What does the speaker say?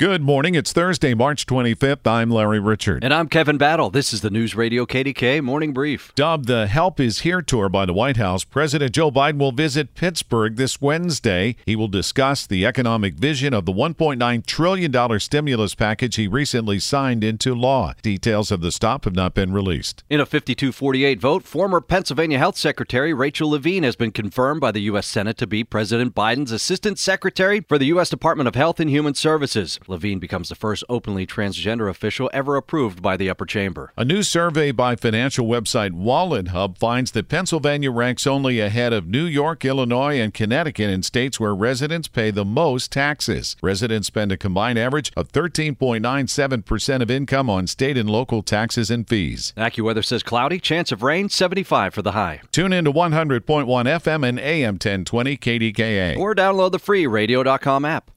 Good morning. It's Thursday, March 25th. I'm Larry Richert. And I'm Kevin Battle. This is the News Radio KDKA Morning Brief. Dubbed the Help is Here tour by the White House, President Joe Biden will visit Pittsburgh this Wednesday. He will discuss the economic vision of the $1.9 trillion stimulus package he recently signed into law. Details of the stop have not been released. In a 52 48 vote, former Pennsylvania Health Secretary Rachel Levine has been confirmed by the U.S. Senate to be President Biden's Assistant Secretary for the U.S. Department of Health and Human Services. Levine becomes the first openly transgender official ever approved by the upper chamber. A new survey by financial website Wallet Hub finds that Pennsylvania ranks only ahead of New York, Illinois, and Connecticut in states where residents pay the most taxes. Residents spend a combined average of 13.97% of income on state and local taxes and fees. AccuWeather says cloudy, chance of rain, 75 for the high. Tune in to 100.1 FM and AM 1020 KDKA. Or download the free radio.com app.